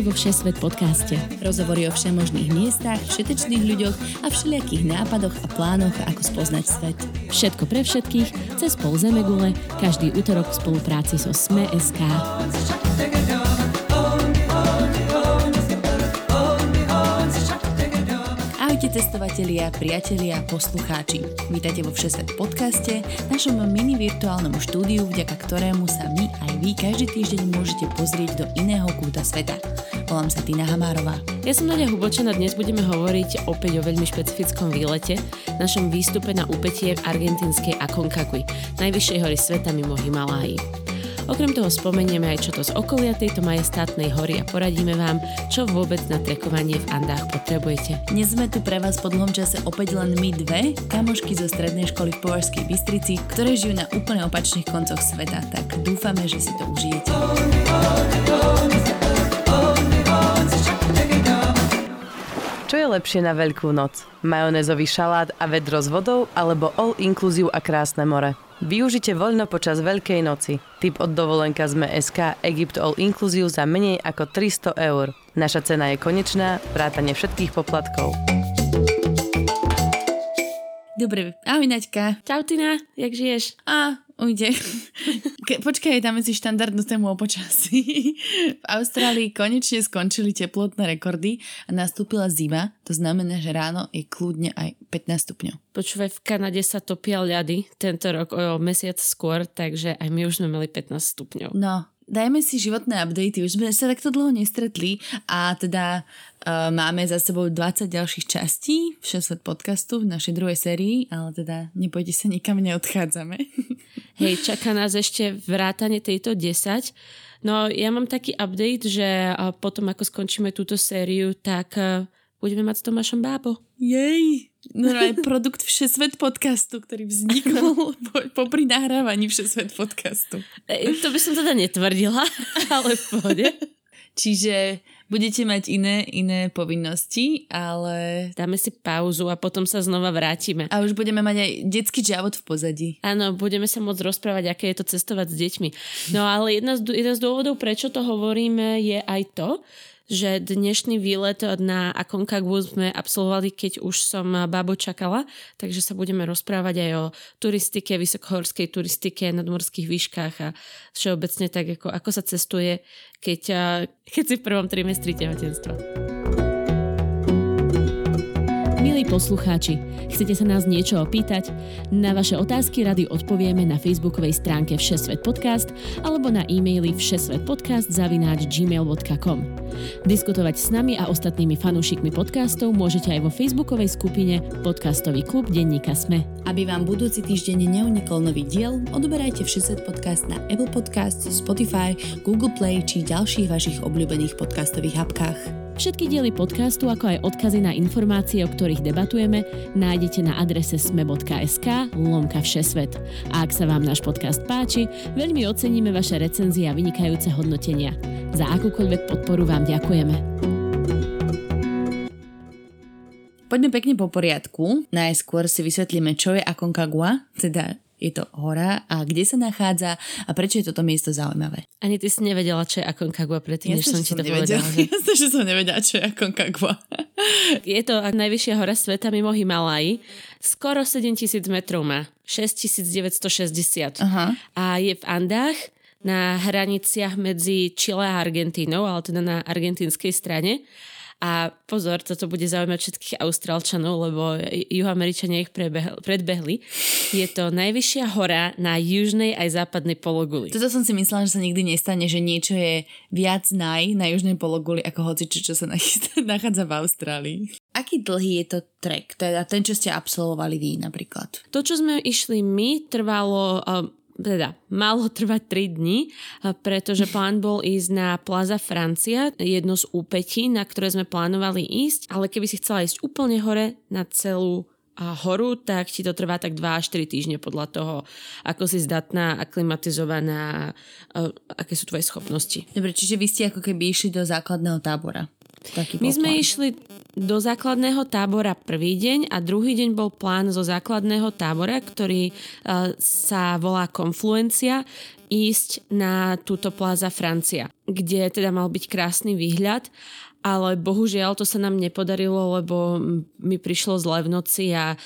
Vítajte vo Všesvet podcaste. Rozhovory o všemožných miestach, všetečných ľuďoch a všelijakých nápadoch a plánoch, ako spoznať svet. Všetko pre všetkých, cez pol Zemegule, každý útorok v spolupráci so Sme.sk. Ahojte testovatelia, priatelia, poslucháči. Vítajte vo Všesvet podcaste, našom mini virtuálnom štúdiu, vďaka ktorému sa my aj vy každý týždeň môžete pozrieť do iného kúta sveta. Volám sa Tina Hamárová. Ja som Nadia Hubočan a dnes budeme hovoriť opäť o veľmi špecifickom výlete, našom výstupe na úpetie v argentinskej Aconcagui, najvyššej hory sveta mimo Himaláji. Okrem toho spomenieme aj čo to z okolia tejto majestátnej hory a poradíme vám, čo vôbec na trekovanie v Andách potrebujete. Dnes sme tu pre vás po dlhom čase opäť len my dve, kamošky zo strednej školy v Považskej Bystrici, ktoré žijú na úplne opačných koncoch sveta, tak dúfame, že si to užijete. Čo je lepšie na Veľkú noc? Majonézový šalát a vedro s vodou alebo all inclusive a krásne more? Využite voľno počas Veľkej noci. Typ od dovolenka sme SK Egypt All Inclusive za menej ako 300 eur. Naša cena je konečná, vrátane všetkých poplatkov. Dobre, ahoj Naďka. Čau Tina, jak žiješ? A, ujde. Ke, počkaj, dáme si štandardnú tému o počasí. V Austrálii konečne skončili teplotné rekordy a nastúpila zima. To znamená, že ráno je kľudne aj 15 stupňov. Počúvaj, v Kanade sa topia ľady tento rok o mesiac skôr, takže aj my už sme mali 15 stupňov. No, dajme si životné updaty. Už sme sa takto dlho nestretli a teda uh, máme za sebou 20 ďalších častí v 6 podcastu v našej druhej sérii, ale teda nepojte sa, nikam neodchádzame. Hej, čaká nás ešte vrátanie tejto 10. No ja mám taký update, že potom ako skončíme túto sériu, tak budeme mať s Tomášom bábo. Jej! Normálne produkt Všesvet podcastu, ktorý vznikol po, popri nahrávaní Všesvet podcastu. E, to by som teda netvrdila, ale v pohode. Čiže budete mať iné, iné povinnosti, ale... Dáme si pauzu a potom sa znova vrátime. A už budeme mať aj detský život v pozadí. Áno, budeme sa môcť rozprávať, aké je to cestovať s deťmi. No ale jedna z, jeden z dôvodov, prečo to hovoríme, je aj to, že dnešný výlet na Aconcagua sme absolvovali, keď už som babo čakala, takže sa budeme rozprávať aj o turistike, vysokohorskej turistike, nadmorských výškach a všeobecne tak, ako, ako sa cestuje, keď, keď si v prvom trimestri tehotenstva. Milí poslucháči, chcete sa nás niečo opýtať? Na vaše otázky rady odpovieme na facebookovej stránke Všesvet podcast alebo na e-maili všesvetpodcast zavináč gmail.com. Diskutovať s nami a ostatnými fanúšikmi podcastov môžete aj vo facebookovej skupine Podcastový klub Denníka Sme. Aby vám budúci týždeň neunikol nový diel, odoberajte Všesvet podcast na Apple Podcast, Spotify, Google Play či ďalších vašich obľúbených podcastových hapkách. Všetky diely podcastu, ako aj odkazy na informácie, o ktorých debatujeme, nájdete na adrese sme.sk lomka všesvet. A ak sa vám náš podcast páči, veľmi oceníme vaše recenzie a vynikajúce hodnotenia. Za akúkoľvek podporu vám ďakujeme. Poďme pekne po poriadku. Najskôr si vysvetlíme, čo je Aconcagua, teda je to hora a kde sa nachádza a prečo je toto miesto zaujímavé. Ani ty si nevedela, čo je Aconcagua predtým, než som ti to nevedela. Že... Jasne, že som nevedela, čo je Aconcagua. je to najvyššia hora sveta mimo Himalají. Skoro 7000 metrov má. 6960. Aha. A je v Andách na hraniciach medzi Chile a Argentínou, ale teda na argentínskej strane. A pozor, toto bude zaujímať všetkých Austrálčanov, lebo juhoameričania ich prebehli, predbehli. Je to najvyššia hora na južnej aj západnej pologuli. Toto som si myslela, že sa nikdy nestane, že niečo je viac naj na južnej pologuli ako hoci čo, čo sa nachádza v Austrálii. Aký dlhý je to trek, teda ten, čo ste absolvovali vy napríklad? To, čo sme išli my, trvalo teda malo trvať 3 dní, pretože plán bol ísť na Plaza Francia, jedno z úpetí, na ktoré sme plánovali ísť, ale keby si chcela ísť úplne hore na celú a horu, tak ti to trvá tak 2 až 4 týždne podľa toho, ako si zdatná, aklimatizovaná, aké sú tvoje schopnosti. Dobre, čiže vy ste ako keby išli do základného tábora. Taký My sme išli do základného tábora prvý deň a druhý deň bol plán zo základného tábora, ktorý uh, sa volá Konfluencia, ísť na túto pláza Francia, kde teda mal byť krásny výhľad ale bohužiaľ to sa nám nepodarilo, lebo mi prišlo zle v noci a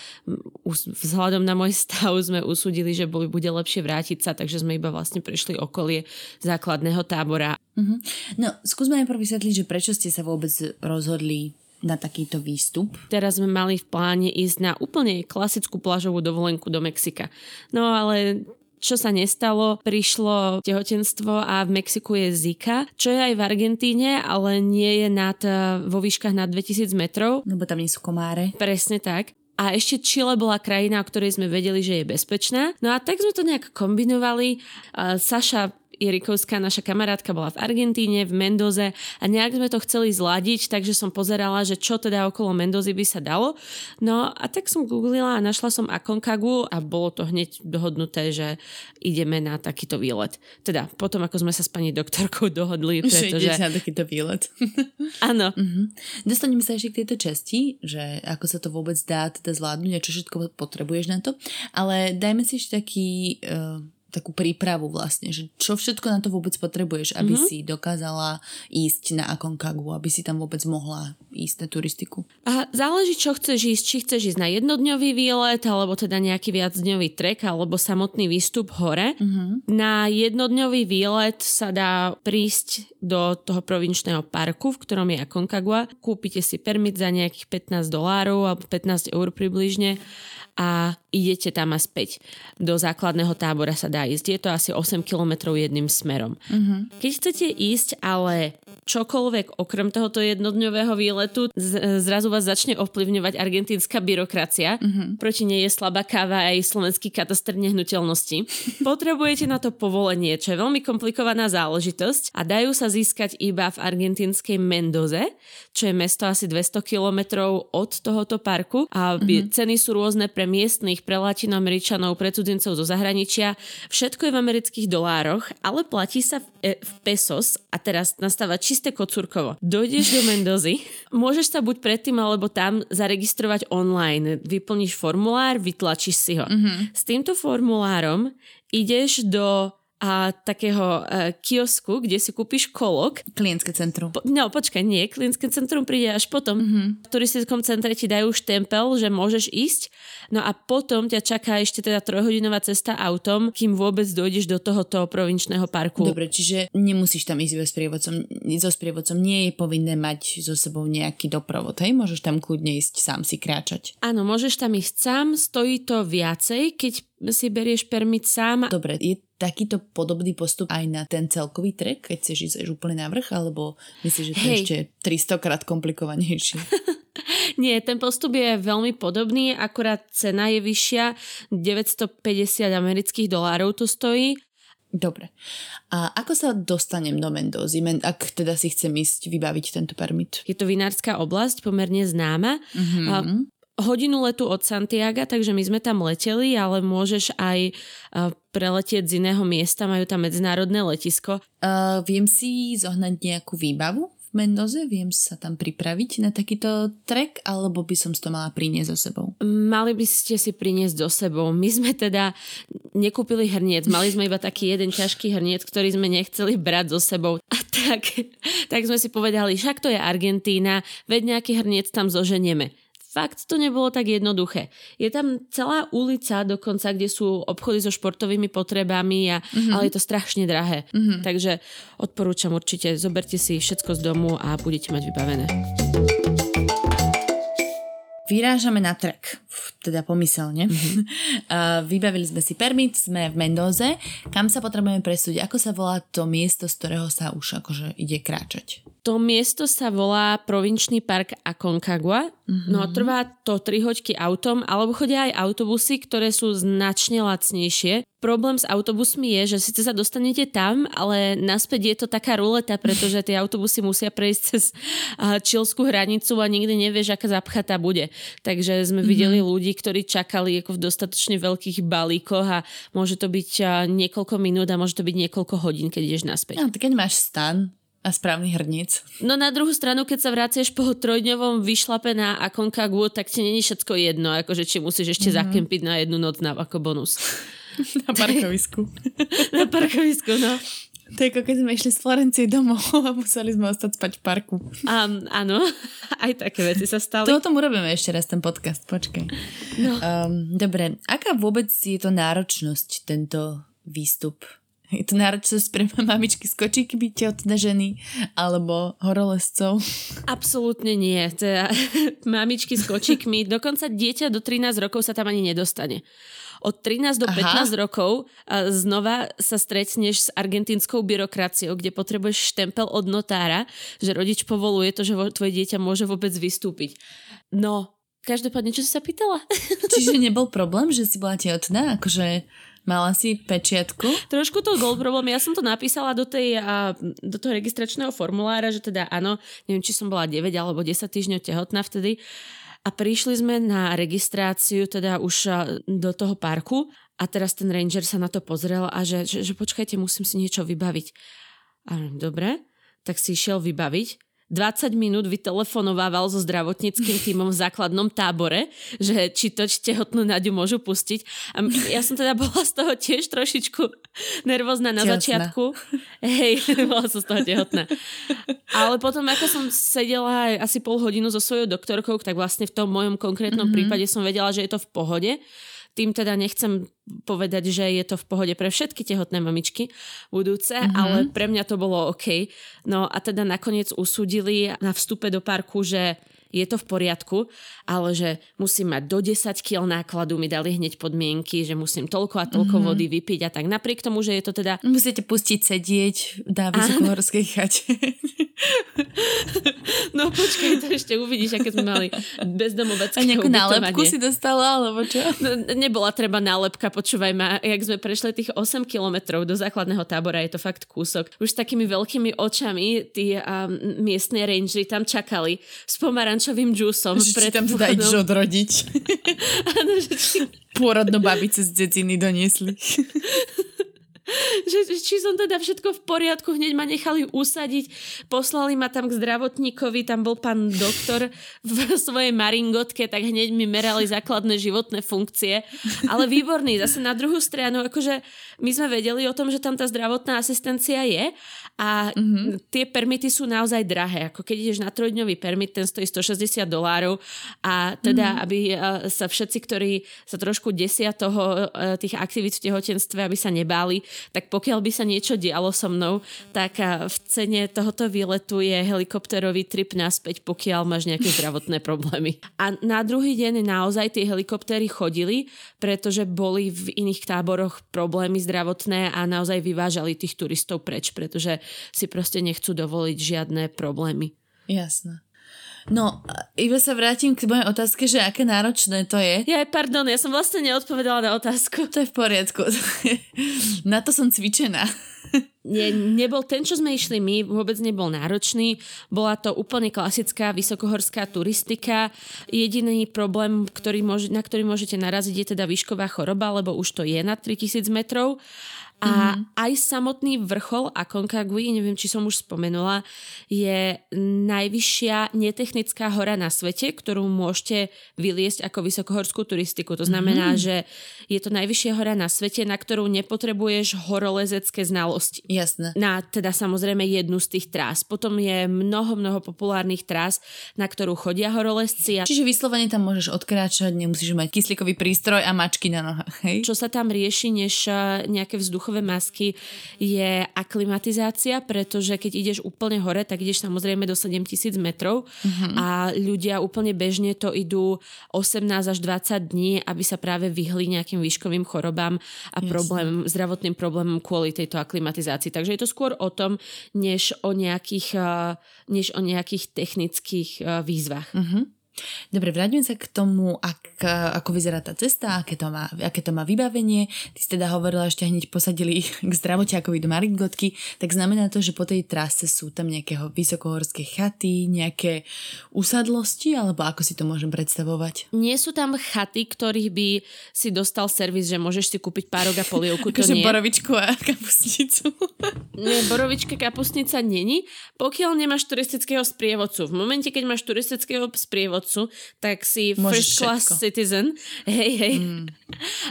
vzhľadom na môj stav sme usúdili, že bude lepšie vrátiť sa, takže sme iba vlastne prešli okolie základného tábora. Uh-huh. No, skúsme najprv vysvetliť, že prečo ste sa vôbec rozhodli na takýto výstup? Teraz sme mali v pláne ísť na úplne klasickú plážovú dovolenku do Mexika. No ale čo sa nestalo, prišlo tehotenstvo a v Mexiku je Zika, čo je aj v Argentíne, ale nie je nad, eh, vo výškach nad 2000 metrov. Lebo tam nie sú komáre. Presne tak. A ešte Chile bola krajina, o ktorej sme vedeli, že je bezpečná. No a tak sme to nejak kombinovali. Uh, Saša Irikovská, naša kamarátka, bola v Argentíne, v Mendoze a nejak sme to chceli zladiť, takže som pozerala, že čo teda okolo Mendozy by sa dalo. No a tak som googlila a našla som Akonkagu a bolo to hneď dohodnuté, že ideme na takýto výlet. Teda potom, ako sme sa s pani doktorkou dohodli, pretože... Že na takýto výlet. Áno. Uh-huh. Dostaneme sa ešte k tejto časti, že ako sa to vôbec dá teda zvládnuť a čo všetko potrebuješ na to. Ale dajme si ešte taký... Uh takú prípravu vlastne, že čo všetko na to vôbec potrebuješ, aby mm-hmm. si dokázala ísť na Akonkagu, aby si tam vôbec mohla ísť na turistiku. A záleží, čo chceš ísť, či chceš ísť na jednodňový výlet, alebo teda nejaký viacdňový trek, alebo samotný výstup hore. Mm-hmm. Na jednodňový výlet sa dá prísť do toho provinčného parku, v ktorom je Aconcagua. Kúpite si permit za nejakých 15 dolárov alebo 15 eur približne a idete tam a späť. Do základného tábora sa dá ísť. Je to asi 8 kilometrov jedným smerom. Mm-hmm. Keď chcete ísť ale čokoľvek okrem tohoto jednodňového výletu, z- zrazu vás začne ovplyvňovať argentínska byrokracia. Mm-hmm. Proti nej je slabá káva aj slovenský katastr nehnuteľnosti. Potrebujete na to povolenie, čo je veľmi komplikovaná záležitosť a dajú sa získať iba v argentínskej Mendoze, čo je mesto asi 200 kilometrov od tohoto parku a mm-hmm. ceny sú rôzne pre miestnych, pre latinoameričanov, pre cudzincov zo zahraničia. Všetko je v amerických dolároch, ale platí sa v, e, v pesos a teraz nastáva či čisté kocúrkovo. Dojdeš do Mendozy, môžeš sa buď predtým alebo tam zaregistrovať online. Vyplníš formulár, vytlačíš si ho. Mm-hmm. S týmto formulárom ideš do a takého uh, kiosku, kde si kúpiš kolok. Klientské centrum. Po, no, počkaj, nie, klientské centrum príde až potom. Mm-hmm. V turistickom centre ti dajú štempel, že môžeš ísť, no a potom ťa čaká ešte teda trojhodinová cesta autom, kým vôbec dojdeš do tohoto provinčného parku. Dobre, čiže nemusíš tam ísť so sprievodcom, so sprievodcom nie je povinné mať so sebou nejaký doprovod, hej? Môžeš tam kľudne ísť sám si kráčať. Áno, môžeš tam ísť sám, stojí to viacej, keď si berieš permit sám. Dobre, je takýto podobný postup aj na ten celkový trek, keď chceš ísť úplne na vrch, alebo myslíš, že to Hej. je ešte 300 krát komplikovanejšie? Nie, ten postup je veľmi podobný, akurát cena je vyššia, 950 amerických dolárov to stojí. Dobre. A ako sa dostanem do Mendozy, ak teda si chcem ísť vybaviť tento permit? Je to vinárska oblasť, pomerne známa. Mm-hmm hodinu letu od Santiaga, takže my sme tam leteli, ale môžeš aj uh, preletieť z iného miesta, majú tam medzinárodné letisko. Uh, viem si zohnať nejakú výbavu v Mendoze? Viem sa tam pripraviť na takýto trek, alebo by som to mala priniesť so sebou? Mali by ste si priniesť so sebou. My sme teda nekúpili hrniec, mali sme iba taký jeden ťažký hrniec, ktorý sme nechceli brať so sebou. A tak, tak sme si povedali, však to je Argentína, veď nejaký hrniec tam zoženieme fakt to nebolo tak jednoduché. Je tam celá ulica dokonca, kde sú obchody so športovými potrebami, a, mm-hmm. ale je to strašne drahé. Mm-hmm. Takže odporúčam určite, zoberte si všetko z domu a budete mať vybavené. Vyrážame na trek, teda pomyselne. Mm-hmm. Vybavili sme si permit, sme v Mendoze. Kam sa potrebujeme presúdiť? Ako sa volá to miesto, z ktorého sa už akože ide kráčať? To miesto sa volá provinčný park Aconcagua. Mm-hmm. No a trvá to 3 hoďky autom, alebo chodia aj autobusy, ktoré sú značne lacnejšie. Problém s autobusmi je, že síce sa dostanete tam, ale naspäť je to taká ruleta, pretože tie autobusy musia prejsť cez čilskú hranicu a nikdy nevieš, aká zapchatá bude. Takže sme mm-hmm. videli ľudí, ktorí čakali ako v dostatočne veľkých balíkoch a môže to byť niekoľko minút a môže to byť niekoľko hodín, keď ideš naspäť. No, keď máš stan, a správny hrnic. No na druhú stranu, keď sa vraciaš po trojdňovom vyšlape na Aconcagua, tak ti není všetko jedno, akože či musíš ešte mm-hmm. zakempiť na jednu noc na, ako bonus. Na parkovisku. na parkovisku, no. To je ako keď sme išli z Florencie domov a museli sme ostať spať v parku. Um, áno, aj také veci sa stali. To o tom urobíme ešte raz ten podcast, počkaj. No. Um, dobre, aká vôbec je to náročnosť, tento výstup? Je to náročnosť pre mamičky s kočíkmi, tehotné ženy alebo horolescov? Absolútne nie. Teda, mamičky s kočíkmi, dokonca dieťa do 13 rokov sa tam ani nedostane od 13 do 15 Aha. rokov znova sa stretneš s argentínskou byrokraciou, kde potrebuješ štempel od notára, že rodič povoluje to, že tvoje dieťa môže vôbec vystúpiť. No, každopádne, čo si sa pýtala? Čiže nebol problém, že si bola tehotná? Akože Mala si pečiatku? Trošku to bol problém. Ja som to napísala do, tej, do toho registračného formulára, že teda áno, neviem, či som bola 9 alebo 10 týždňov tehotná vtedy. A prišli sme na registráciu teda už do toho parku a teraz ten ranger sa na to pozrel a že, že, že počkajte, musím si niečo vybaviť. A dobre, tak si išiel vybaviť 20 minút vytelefonovával so zdravotníckým týmom v základnom tábore, že či to tehotnú Naďu môžu pustiť. A ja som teda bola z toho tiež trošičku nervózna na tehotná. začiatku. Hej, bola som z toho tehotná. Ale potom, ako som sedela asi pol hodinu so svojou doktorkou, tak vlastne v tom mojom konkrétnom mm-hmm. prípade som vedela, že je to v pohode. Tým teda nechcem povedať, že je to v pohode pre všetky tehotné mamičky budúce, mm-hmm. ale pre mňa to bolo OK. No a teda nakoniec usúdili na vstupe do parku, že je to v poriadku, ale že musím mať do 10 kg nákladu, mi dali hneď podmienky, že musím toľko a toľko mm-hmm. vody vypiť a tak napriek tomu, že je to teda... Musíte pustiť sedieť na vysokohorskej chate. no počkaj, to ešte uvidíš, aké sme mali bezdomovecké A nejakú nálepku si dostala, alebo čo? No, nebola treba nálepka, počúvaj ma, jak sme prešli tých 8 kilometrov do základného tábora, je to fakt kúsok. Už s takými veľkými očami tí um, miestne rangery tam čakali s pomaranč pomarančovým džusom. Že pred tam teda ideš odrodiť. Áno, že či... Pôrodnú babice z dediny doniesli. že, či som teda všetko v poriadku, hneď ma nechali usadiť, poslali ma tam k zdravotníkovi, tam bol pán doktor v svojej maringotke, tak hneď mi merali základné životné funkcie. Ale výborný, zase na druhú stranu, akože my sme vedeli o tom, že tam tá zdravotná asistencia je a mm-hmm. tie permity sú naozaj drahé. Ako keď ideš na trojdňový permit, ten stojí 160 dolárov a teda, mm-hmm. aby e, sa všetci, ktorí sa trošku desia toho, e, tých aktivít v tehotenstve, aby sa nebáli, tak pokiaľ by sa niečo dialo so mnou, tak e, v cene tohoto výletu je helikopterový trip naspäť, pokiaľ máš nejaké zdravotné problémy. A na druhý deň naozaj tie helikoptéry chodili, pretože boli v iných táboroch problémy zdravotné a naozaj vyvážali tých turistov preč, pretože si proste nechcú dovoliť žiadne problémy. Jasné. No, iba sa vrátim k mojej otázke, že aké náročné to je. Ja, pardon, ja som vlastne neodpovedala na otázku. To je v poriadku. na to som cvičená. Nie, nebol ten, čo sme išli my, vôbec nebol náročný. Bola to úplne klasická vysokohorská turistika. Jediný problém, ktorý môže, na ktorý môžete naraziť, je teda výšková choroba, lebo už to je na 3000 metrov. A mm-hmm. aj samotný vrchol Aconcagui, neviem, či som už spomenula, je najvyššia netechnická hora na svete, ktorú môžete vyliesť ako vysokohorskú turistiku. To znamená, mm-hmm. že je to najvyššia hora na svete, na ktorú nepotrebuješ horolezecké znalosti. Jasné. Na teda samozrejme jednu z tých trás. Potom je mnoho, mnoho populárnych trás, na ktorú chodia horolezci. A... Čiže vyslovene tam môžeš odkráčať, nemusíš mať kyslíkový prístroj a mačky na nohách. Hej? Čo sa tam rieši, než eh, nejaké vzduchové vzduchové masky je aklimatizácia, pretože keď ideš úplne hore, tak ideš samozrejme do 7000 metrov mm-hmm. a ľudia úplne bežne to idú 18 až 20 dní, aby sa práve vyhli nejakým výškovým chorobám a problém, zdravotným problémom kvôli tejto aklimatizácii. Takže je to skôr o tom, než o nejakých, než o nejakých technických výzvach. Mm-hmm. Dobre, vráťme sa k tomu, ak, ako vyzerá tá cesta, aké to, má, aké to má vybavenie. Ty si teda hovorila, že hneď posadili k zdravotiakovi do Maringotky, tak znamená to, že po tej trase sú tam nejaké vysokohorské chaty, nejaké usadlosti, alebo ako si to môžem predstavovať? Nie sú tam chaty, ktorých by si dostal servis, že môžeš si kúpiť párok a polievku, to akože borovičku a kapustnicu. nie, borovička, kapustnica není, pokiaľ nemáš turistického sprievodcu. V momente, keď máš turistického sprievodcu, dôchodcu, tak si Môžeš first class všetko. citizen. Hej, hej. Mm.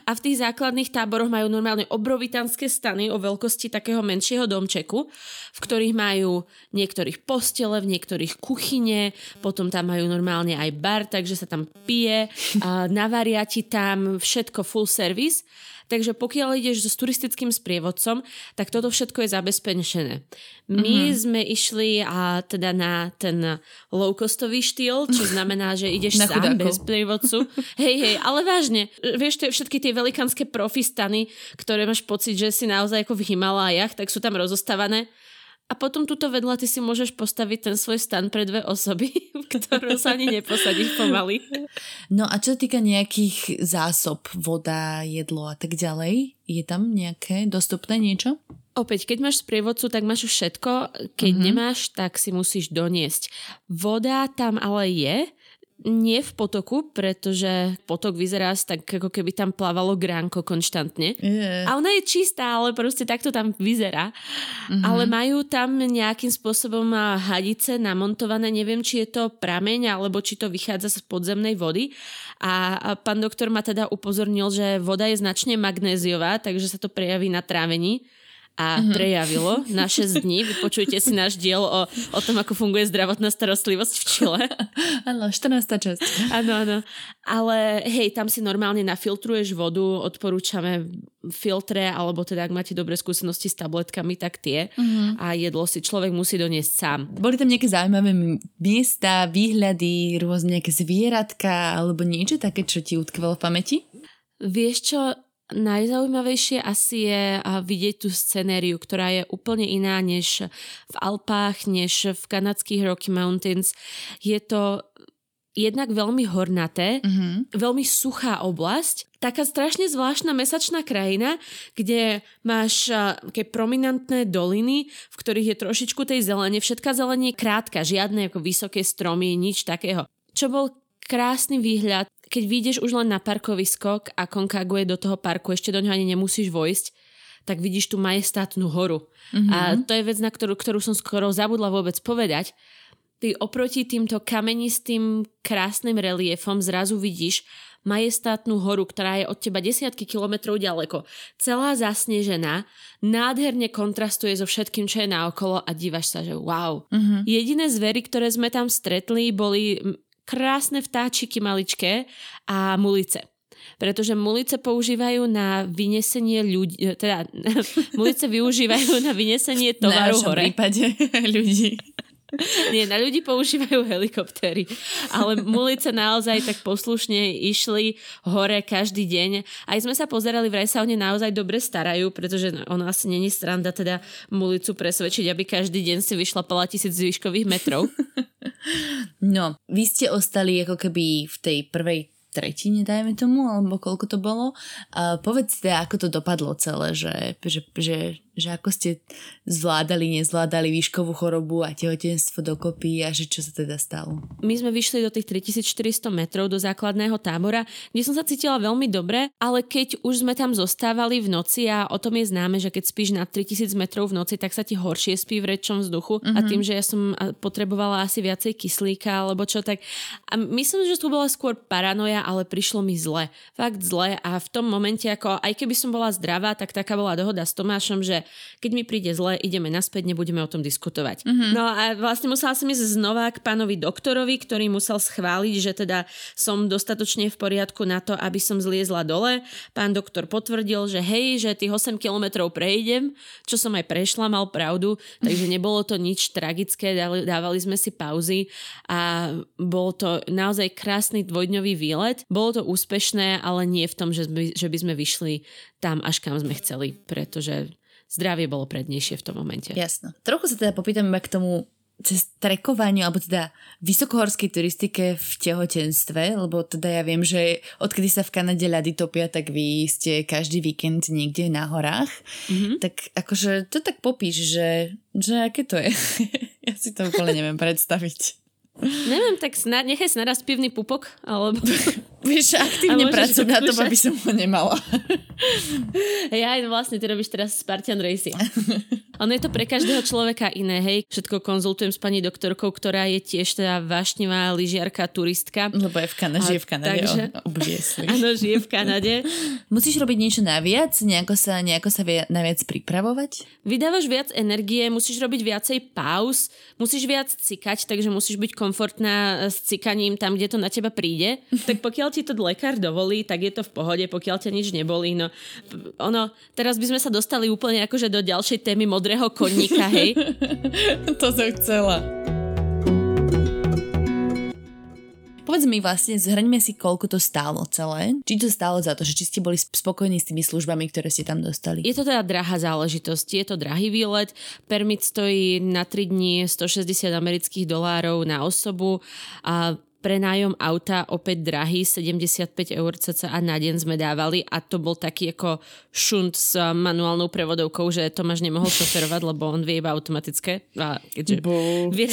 A v tých základných táboroch majú normálne obrovitánske stany o veľkosti takého menšieho domčeku, v ktorých majú niektorých postele, v niektorých kuchyne, potom tam majú normálne aj bar, takže sa tam pije, a navaria ti tam všetko full service. Takže pokiaľ ideš s turistickým sprievodcom, tak toto všetko je zabezpečené. My mm-hmm. sme išli a teda na ten low-costový štýl, čo znamená, že ideš na sám chudákov. bez prievodcu. hej, hej, ale vážne, vieš, tie, všetky tie velikánske profistany, ktoré máš pocit, že si naozaj ako v Himalájach, tak sú tam rozostávané a potom tuto vedľa ty si môžeš postaviť ten svoj stan pre dve osoby, v ktorom sa ani neposadíš pomaly. No a čo sa týka nejakých zásob, voda, jedlo a tak ďalej, je tam nejaké dostupné niečo? Opäť, keď máš sprievodcu, tak máš všetko. Keď mm-hmm. nemáš, tak si musíš doniesť. Voda tam ale je, nie v potoku, pretože potok vyzerá tak, ako keby tam plávalo gránko konštantne. Yeah. A ona je čistá, ale proste takto tam vyzerá. Mm-hmm. Ale majú tam nejakým spôsobom hadice namontované, neviem, či je to prameň, alebo či to vychádza z podzemnej vody. A, pán doktor ma teda upozornil, že voda je značne magnéziová, takže sa to prejaví na trávení a mm-hmm. prejavilo na 6 dní. Vypočujte si náš diel o, o tom, ako funguje zdravotná starostlivosť v Čile. Áno, 14. časť. Áno, áno. Ale hej, tam si normálne nafiltruješ vodu, odporúčame filtre, alebo teda ak máte dobré skúsenosti s tabletkami, tak tie. Mm-hmm. A jedlo si človek musí doniesť sám. Boli tam nejaké zaujímavé miesta, výhľady, rôzne nejaké zvieratka, alebo niečo také, čo ti utkvelo v pamäti? Vieš čo, Najzaujímavejšie asi je vidieť tú scenériu, ktorá je úplne iná než v Alpách, než v kanadských Rocky Mountains. Je to jednak veľmi hornaté, mm-hmm. veľmi suchá oblasť, taká strašne zvláštna mesačná krajina, kde máš také prominentné doliny, v ktorých je trošičku tej zelene. Všetká zelenie je krátka, žiadne ako vysoké stromy, nič takého. Čo bol krásny výhľad keď vyjdeš už len na parkovisko a konkaguje do toho parku, ešte do ňoho ani nemusíš vojsť, tak vidíš tú majestátnu horu. Mm-hmm. A to je vec, na ktorú, ktorú som skoro zabudla vôbec povedať. Ty oproti týmto kamenistým krásnym reliefom zrazu vidíš majestátnu horu, ktorá je od teba desiatky kilometrov ďaleko. Celá zasnežená, nádherne kontrastuje so všetkým, čo je naokolo a dívaš sa, že wow. Mm-hmm. Jediné zvery, ktoré sme tam stretli, boli krásne vtáčiky maličké a mulice pretože mulice používajú na vynesenie ľudí, teda mulice využívajú na vynesenie tovaru na hore. prípade ľudí. Nie, na ľudí používajú helikoptéry, ale mulice naozaj tak poslušne išli hore každý deň. Aj sme sa pozerali, vraj sa o ne naozaj dobre starajú, pretože ono asi není stranda teda mulicu presvedčiť, aby každý deň si vyšla pala tisíc výškových metrov. No, vy ste ostali ako keby v tej prvej tretine, dajme tomu, alebo koľko to bolo. A povedzte, ako to dopadlo celé, že, že, že že ako ste zvládali, nezvládali výškovú chorobu a tehotenstvo dokopy a že čo sa teda stalo. My sme vyšli do tých 3400 metrov do základného tábora, kde som sa cítila veľmi dobre, ale keď už sme tam zostávali v noci a o tom je známe, že keď spíš na 3000 metrov v noci, tak sa ti horšie spí v rečom vzduchu mm-hmm. a mhm. tým, že ja som potrebovala asi viacej kyslíka alebo čo tak. A myslím, že tu bola skôr paranoja, ale prišlo mi zle. Fakt zle a v tom momente, ako aj keby som bola zdravá, tak taká bola dohoda s Tomášom, že keď mi príde zle, ideme naspäť, nebudeme o tom diskutovať. Mm-hmm. No a vlastne musela som ísť znova k pánovi doktorovi, ktorý musel schváliť, že teda som dostatočne v poriadku na to, aby som zliezla dole. Pán doktor potvrdil, že hej, že tých 8 kilometrov prejdem, čo som aj prešla, mal pravdu, takže nebolo to nič tragické, dávali sme si pauzy a bol to naozaj krásny dvojdňový výlet. Bolo to úspešné, ale nie v tom, že by, že by sme vyšli tam, až kam sme chceli, pretože zdravie bolo prednejšie v tom momente. Jasno. Trochu sa teda popýtam iba k tomu cez trekovanie, alebo teda vysokohorskej turistike v tehotenstve, lebo teda ja viem, že odkedy sa v Kanade ľady topia, tak vy ste každý víkend niekde na horách. Mm-hmm. Tak akože to tak popíš, že, že aké to je. ja si to úplne neviem predstaviť. Neviem, tak snad, nechaj sa naraz pivný pupok, alebo... Vieš, aktívne pracujem na tom, aby som ho nemala. ja aj vlastne ty robíš teraz Spartan Racy. Ono je to pre každého človeka iné, hej. Všetko konzultujem s pani doktorkou, ktorá je tiež teda vášnivá lyžiarka, turistka. Lebo je v Kanade, žije v Kanade. Takže, Áno, žije v Kanade. Musíš robiť niečo naviac? Nejako sa, nejako sa vie, naviac pripravovať? Vydávaš viac energie, musíš robiť viacej pauz, musíš viac cikať, takže musíš byť komfortná s cikaním tam, kde to na teba príde. tak pokiaľ ti to lekár dovolí, tak je to v pohode, pokiaľ ťa nič nebolí. No, ono, teraz by sme sa dostali úplne akože do ďalšej témy modrého koníka, hej? to som chcela. Povedz mi vlastne, zhrňme si, koľko to stálo celé. Či to stálo za to, že či ste boli spokojní s tými službami, ktoré ste tam dostali? Je to teda drahá záležitosť. Je to drahý výlet. Permit stojí na 3 dní 160 amerických dolárov na osobu a prenájom auta opäť drahý, 75 eur cca na deň sme dávali a to bol taký ako šunt s manuálnou prevodovkou, že Tomáš nemohol šoferovať, lebo on vie iba automatické. A keďže, bú. Vie,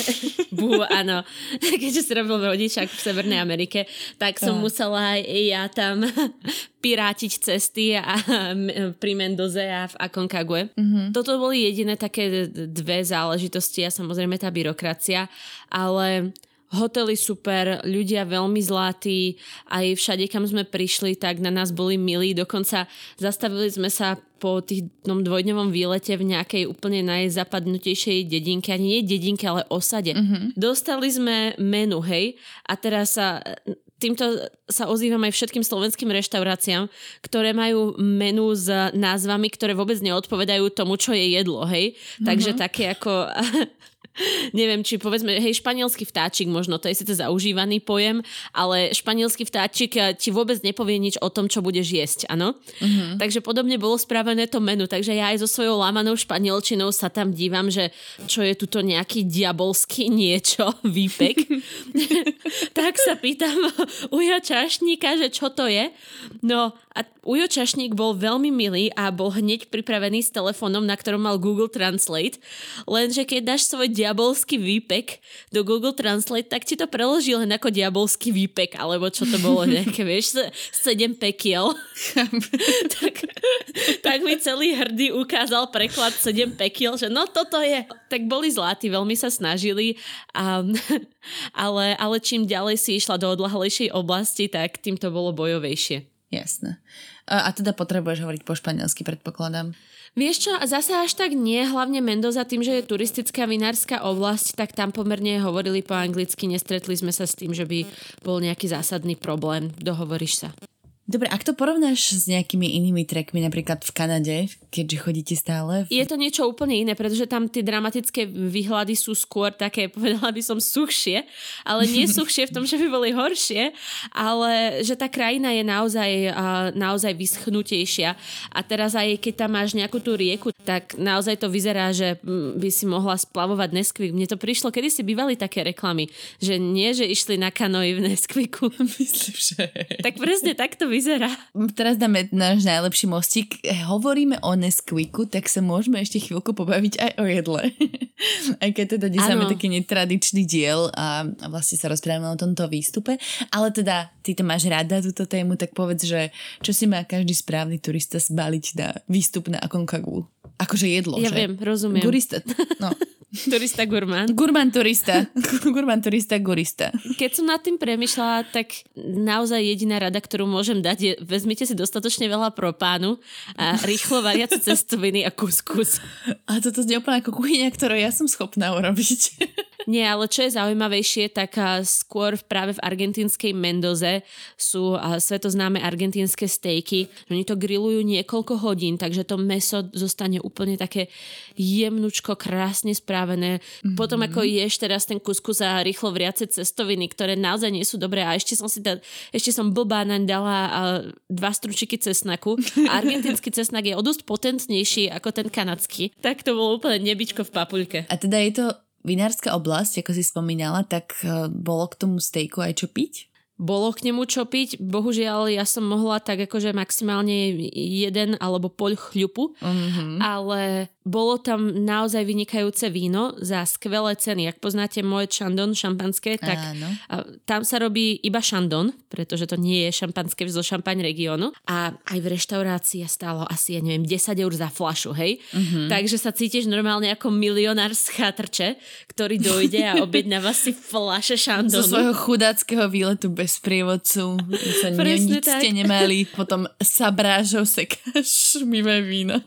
bú, áno. Keďže si robil rodičák v Severnej Amerike, tak som a. musela aj ja tam pirátiť cesty a, pri Mendoze a v Akonkague. Mm-hmm. Toto boli jediné také dve záležitosti a samozrejme tá byrokracia, ale hotely super, ľudia veľmi zlatí, aj všade, kam sme prišli, tak na nás boli milí, dokonca zastavili sme sa po tých dvojdňovom výlete v nejakej úplne najzapadnutejšej dedinke, ani nie dedinke, ale osade. Mm-hmm. Dostali sme menu, hej, a teraz sa týmto sa ozývam aj všetkým slovenským reštauráciám, ktoré majú menu s názvami, ktoré vôbec neodpovedajú tomu, čo je jedlo, hej. Mm-hmm. Takže také ako neviem, či povedzme, hej, španielský vtáčik možno, to je síce zaužívaný pojem, ale španielský vtáčik eh, ti vôbec nepovie nič o tom, čo budeš jesť, áno? Uh-huh. Takže podobne bolo spravené to menu, takže ja aj so svojou lamanou španielčinou sa tam dívam, že čo je tuto nejaký diabolský niečo, výpek. tak sa pýtam uja čašníka, že čo to je. No a Ujo Čašník bol veľmi milý a bol hneď pripravený s telefónom, na ktorom mal Google Translate, lenže keď dáš svoj diabolský výpek do Google Translate, tak ti to preloží len ako diabolský výpek, alebo čo to bolo nejaké, vieš, sedem pekiel. tak, tak mi celý hrdý ukázal preklad sedem pekiel, že no toto je. Tak boli zlatí, veľmi sa snažili, a, ale, ale čím ďalej si išla do odlahlejšej oblasti, tak tým to bolo bojovejšie. Jasné. A, a teda potrebuješ hovoriť po španielsky, predpokladám. Vieš čo, zase až tak nie, hlavne Mendoza tým, že je turistická vinárska oblasť, tak tam pomerne hovorili po anglicky, nestretli sme sa s tým, že by bol nejaký zásadný problém. Dohovoríš sa. Dobre, ak to porovnáš s nejakými inými trekmi, napríklad v Kanade, keďže chodíte stále? V... Je to niečo úplne iné, pretože tam tie dramatické výhľady sú skôr také, povedala by som, suchšie, ale nie suchšie v tom, že by boli horšie, ale že tá krajina je naozaj, naozaj vyschnutejšia. A teraz aj keď tam máš nejakú tú rieku, tak naozaj to vyzerá, že mm, by si mohla splavovať Nesquik. Mne to prišlo, kedy si bývali také reklamy, že nie, že išli na kanoji v Nesquiku. Myslím, že... Tak presne takto vyzerá vyzerá. Teraz dáme náš najlepší mostík. Hovoríme o Nesquiku, tak sa môžeme ešte chvíľku pobaviť aj o jedle. aj keď teda dnes máme taký netradičný diel a, vlastne sa rozprávame o tomto výstupe. Ale teda ty to máš rada túto tému, tak povedz, že čo si má každý správny turista zbaliť na výstup na Aconcagua? Akože jedlo, ja že? viem, rozumiem. Gurista, no. turista gurmán. Gurmán turista. gurmán turista, gurista. Keď som nad tým premyšľala, tak naozaj jediná rada, ktorú môžem dať je vezmite si dostatočne veľa propánu a rýchlo variace cestoviny a kuskus. A toto je úplne ako kuchyňa, ktorú ja som schopná urobiť. Nie, ale čo je zaujímavejšie, tak skôr práve v argentínskej Mendoze sú svetoznáme argentínske stejky. Oni to grillujú niekoľko hodín, takže to meso zostane úplne také jemnučko, krásne správené. Mm-hmm. Potom ako ješ teraz ten kuskus a rýchlo vriace cestoviny, ktoré naozaj nie sú dobré a ešte som si da, ešte som blbá naň dala dva stručiky cesnaku. A argentínsky cesnak je o dosť potentnejší ako ten kanadský. Tak to bolo úplne nebičko v papuľke. A teda je to vinárska oblasť, ako si spomínala, tak uh, bolo k tomu stejku aj čo piť? Bolo k nemu čo piť. Bohužiaľ, ja som mohla tak akože maximálne jeden alebo pol chľupu, mm-hmm. ale bolo tam naozaj vynikajúce víno za skvelé ceny. Ak poznáte moje Chandon šampanské, tak Áno. tam sa robí iba Chandon, pretože to nie je šampanské zo šampaň regiónu. A aj v reštaurácii stálo asi, ja neviem, 10 eur za flašu, hej? Mm-hmm. Takže sa cítiš normálne ako milionár z chatrče, ktorý dojde a objednáva si flaše Chandonu. Zo svojho chudáckého výletu bez prievodcu, sa Presne nič tak. ste nemali, potom sabrážou sekáš mimo víno.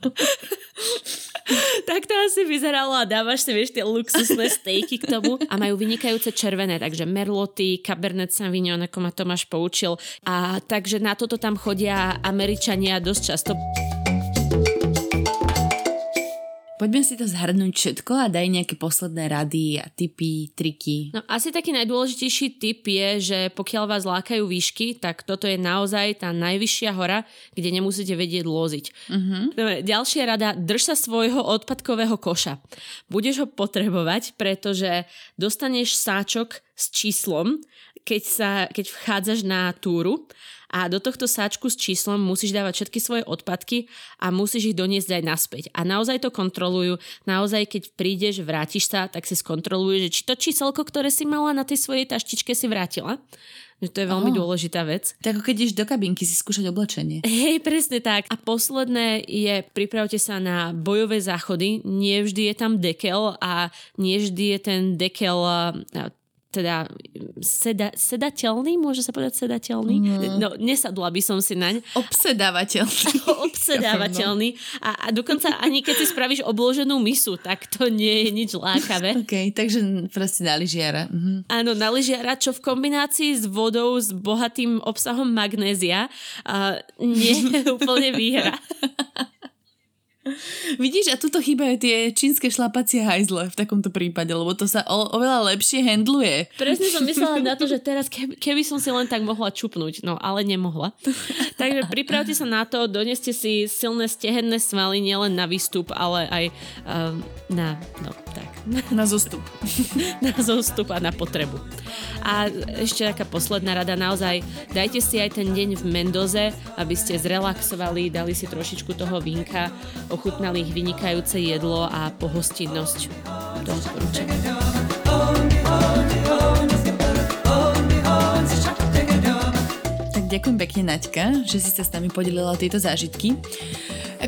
tak to asi vyzeralo a dávaš si, vieš, tie luxusné stejky k tomu a majú vynikajúce červené, takže merloty, Cabernet Sauvignon, ako ma Tomáš poučil. A takže na toto tam chodia Američania dosť často. Poďme si to zhrnúť všetko a daj nejaké posledné rady a tipy, triky. No asi taký najdôležitejší tip je, že pokiaľ vás lákajú výšky, tak toto je naozaj tá najvyššia hora, kde nemusíte vedieť loziť. Uh-huh. Dobre, ďalšia rada, drž sa svojho odpadkového koša. Budeš ho potrebovať, pretože dostaneš sáčok s číslom, keď, sa, keď vchádzaš na túru a do tohto sáčku s číslom musíš dávať všetky svoje odpadky a musíš ich doniesť aj naspäť. A naozaj to kontrolujú. Naozaj, keď prídeš, vrátiš sa, tak si skontrolujú, že či to číselko, ktoré si mala na tej svojej taštičke si vrátila. Že to je veľmi oh. dôležitá vec. Tak ako keď ideš do kabinky si skúšať oblečenie. Hej, presne tak. A posledné je, pripravte sa na bojové záchody. Nie vždy je tam dekel a nie vždy je ten dekel teda seda, sedateľný, môže sa povedať sedateľný? Mm. No, nesadla by som si naň. Obsedávateľný. Obsedávateľný. A, a dokonca ani keď si spravíš obloženú misu, tak to nie je nič lákavé. OK, takže proste na lyžiara. Mhm. Áno, na lyžiara, čo v kombinácii s vodou s bohatým obsahom magnézia uh, nie je úplne výhra. Vidíš, a tuto chýbajú tie čínske šlapacie hajzle v takomto prípade, lebo to sa o, oveľa lepšie handluje. Presne som myslela na to, že teraz keby, keby som si len tak mohla čupnúť, no ale nemohla. Takže pripravte sa na to, doneste si silné stehenné svaly nielen na výstup, ale aj um, na, no tak. Na zostup. na zostup a na potrebu. A ešte taká posledná rada, naozaj dajte si aj ten deň v Mendoze, aby ste zrelaxovali, dali si trošičku toho vínka, ochutnali ich vynikajúce jedlo a pohostinnosť. To odporúčam. Tak ďakujem pekne, Naďka, že si sa s nami podelila tieto zážitky.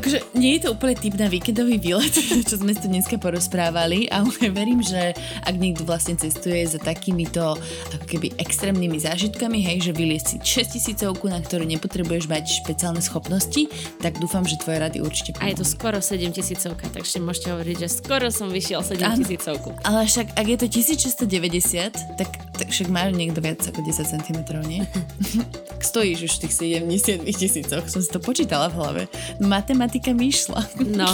Akože nie je to úplne typ na víkendový výlet, čo sme tu dneska porozprávali, ale verím, že ak niekto vlastne cestuje za takýmito ako keby extrémnymi zážitkami, hej, že vyliez si 6000 na ktorú nepotrebuješ mať špeciálne schopnosti, tak dúfam, že tvoje rady určite pomôžu. A je to skoro 7000, takže môžete hovoriť, že skoro som vyšiel 7000. Ale však ak je to 1690, tak, tak však majú niekto viac ako 10 cm, nie? Stojíš už v tých 70 tisícoch, som si to počítala v hlave. Matematika matematika mi išla. No,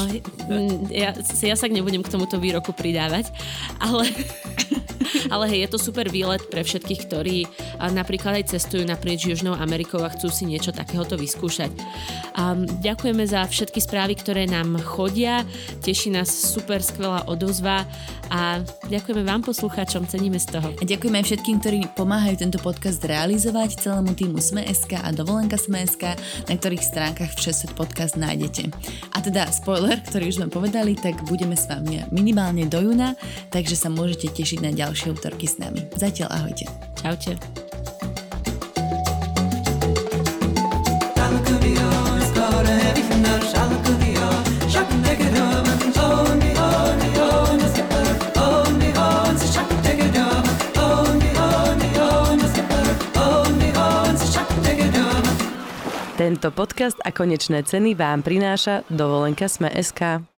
ja, ja sa nebudem k tomuto výroku pridávať, ale ale hej, je to super výlet pre všetkých, ktorí napríklad aj cestujú naprieč Južnou Amerikou a chcú si niečo takéhoto vyskúšať. Um, ďakujeme za všetky správy, ktoré nám chodia. Teší nás super skvelá odozva a ďakujeme vám poslucháčom, ceníme z toho. A ďakujeme aj všetkým, ktorí pomáhajú tento podcast realizovať celému týmu Sme.sk a Dovolenka Sme.sk, na ktorých stránkach Všesvet podcast nájdete. A teda spoiler, ktorý už sme povedali, tak budeme s vami minimálne do júna, takže sa môžete tešiť na ďalšie ďalšie útorky s nami. Zatiaľ ahojte. Čaute. Tento podcast a konečné ceny vám prináša dovolenka Sme.sk.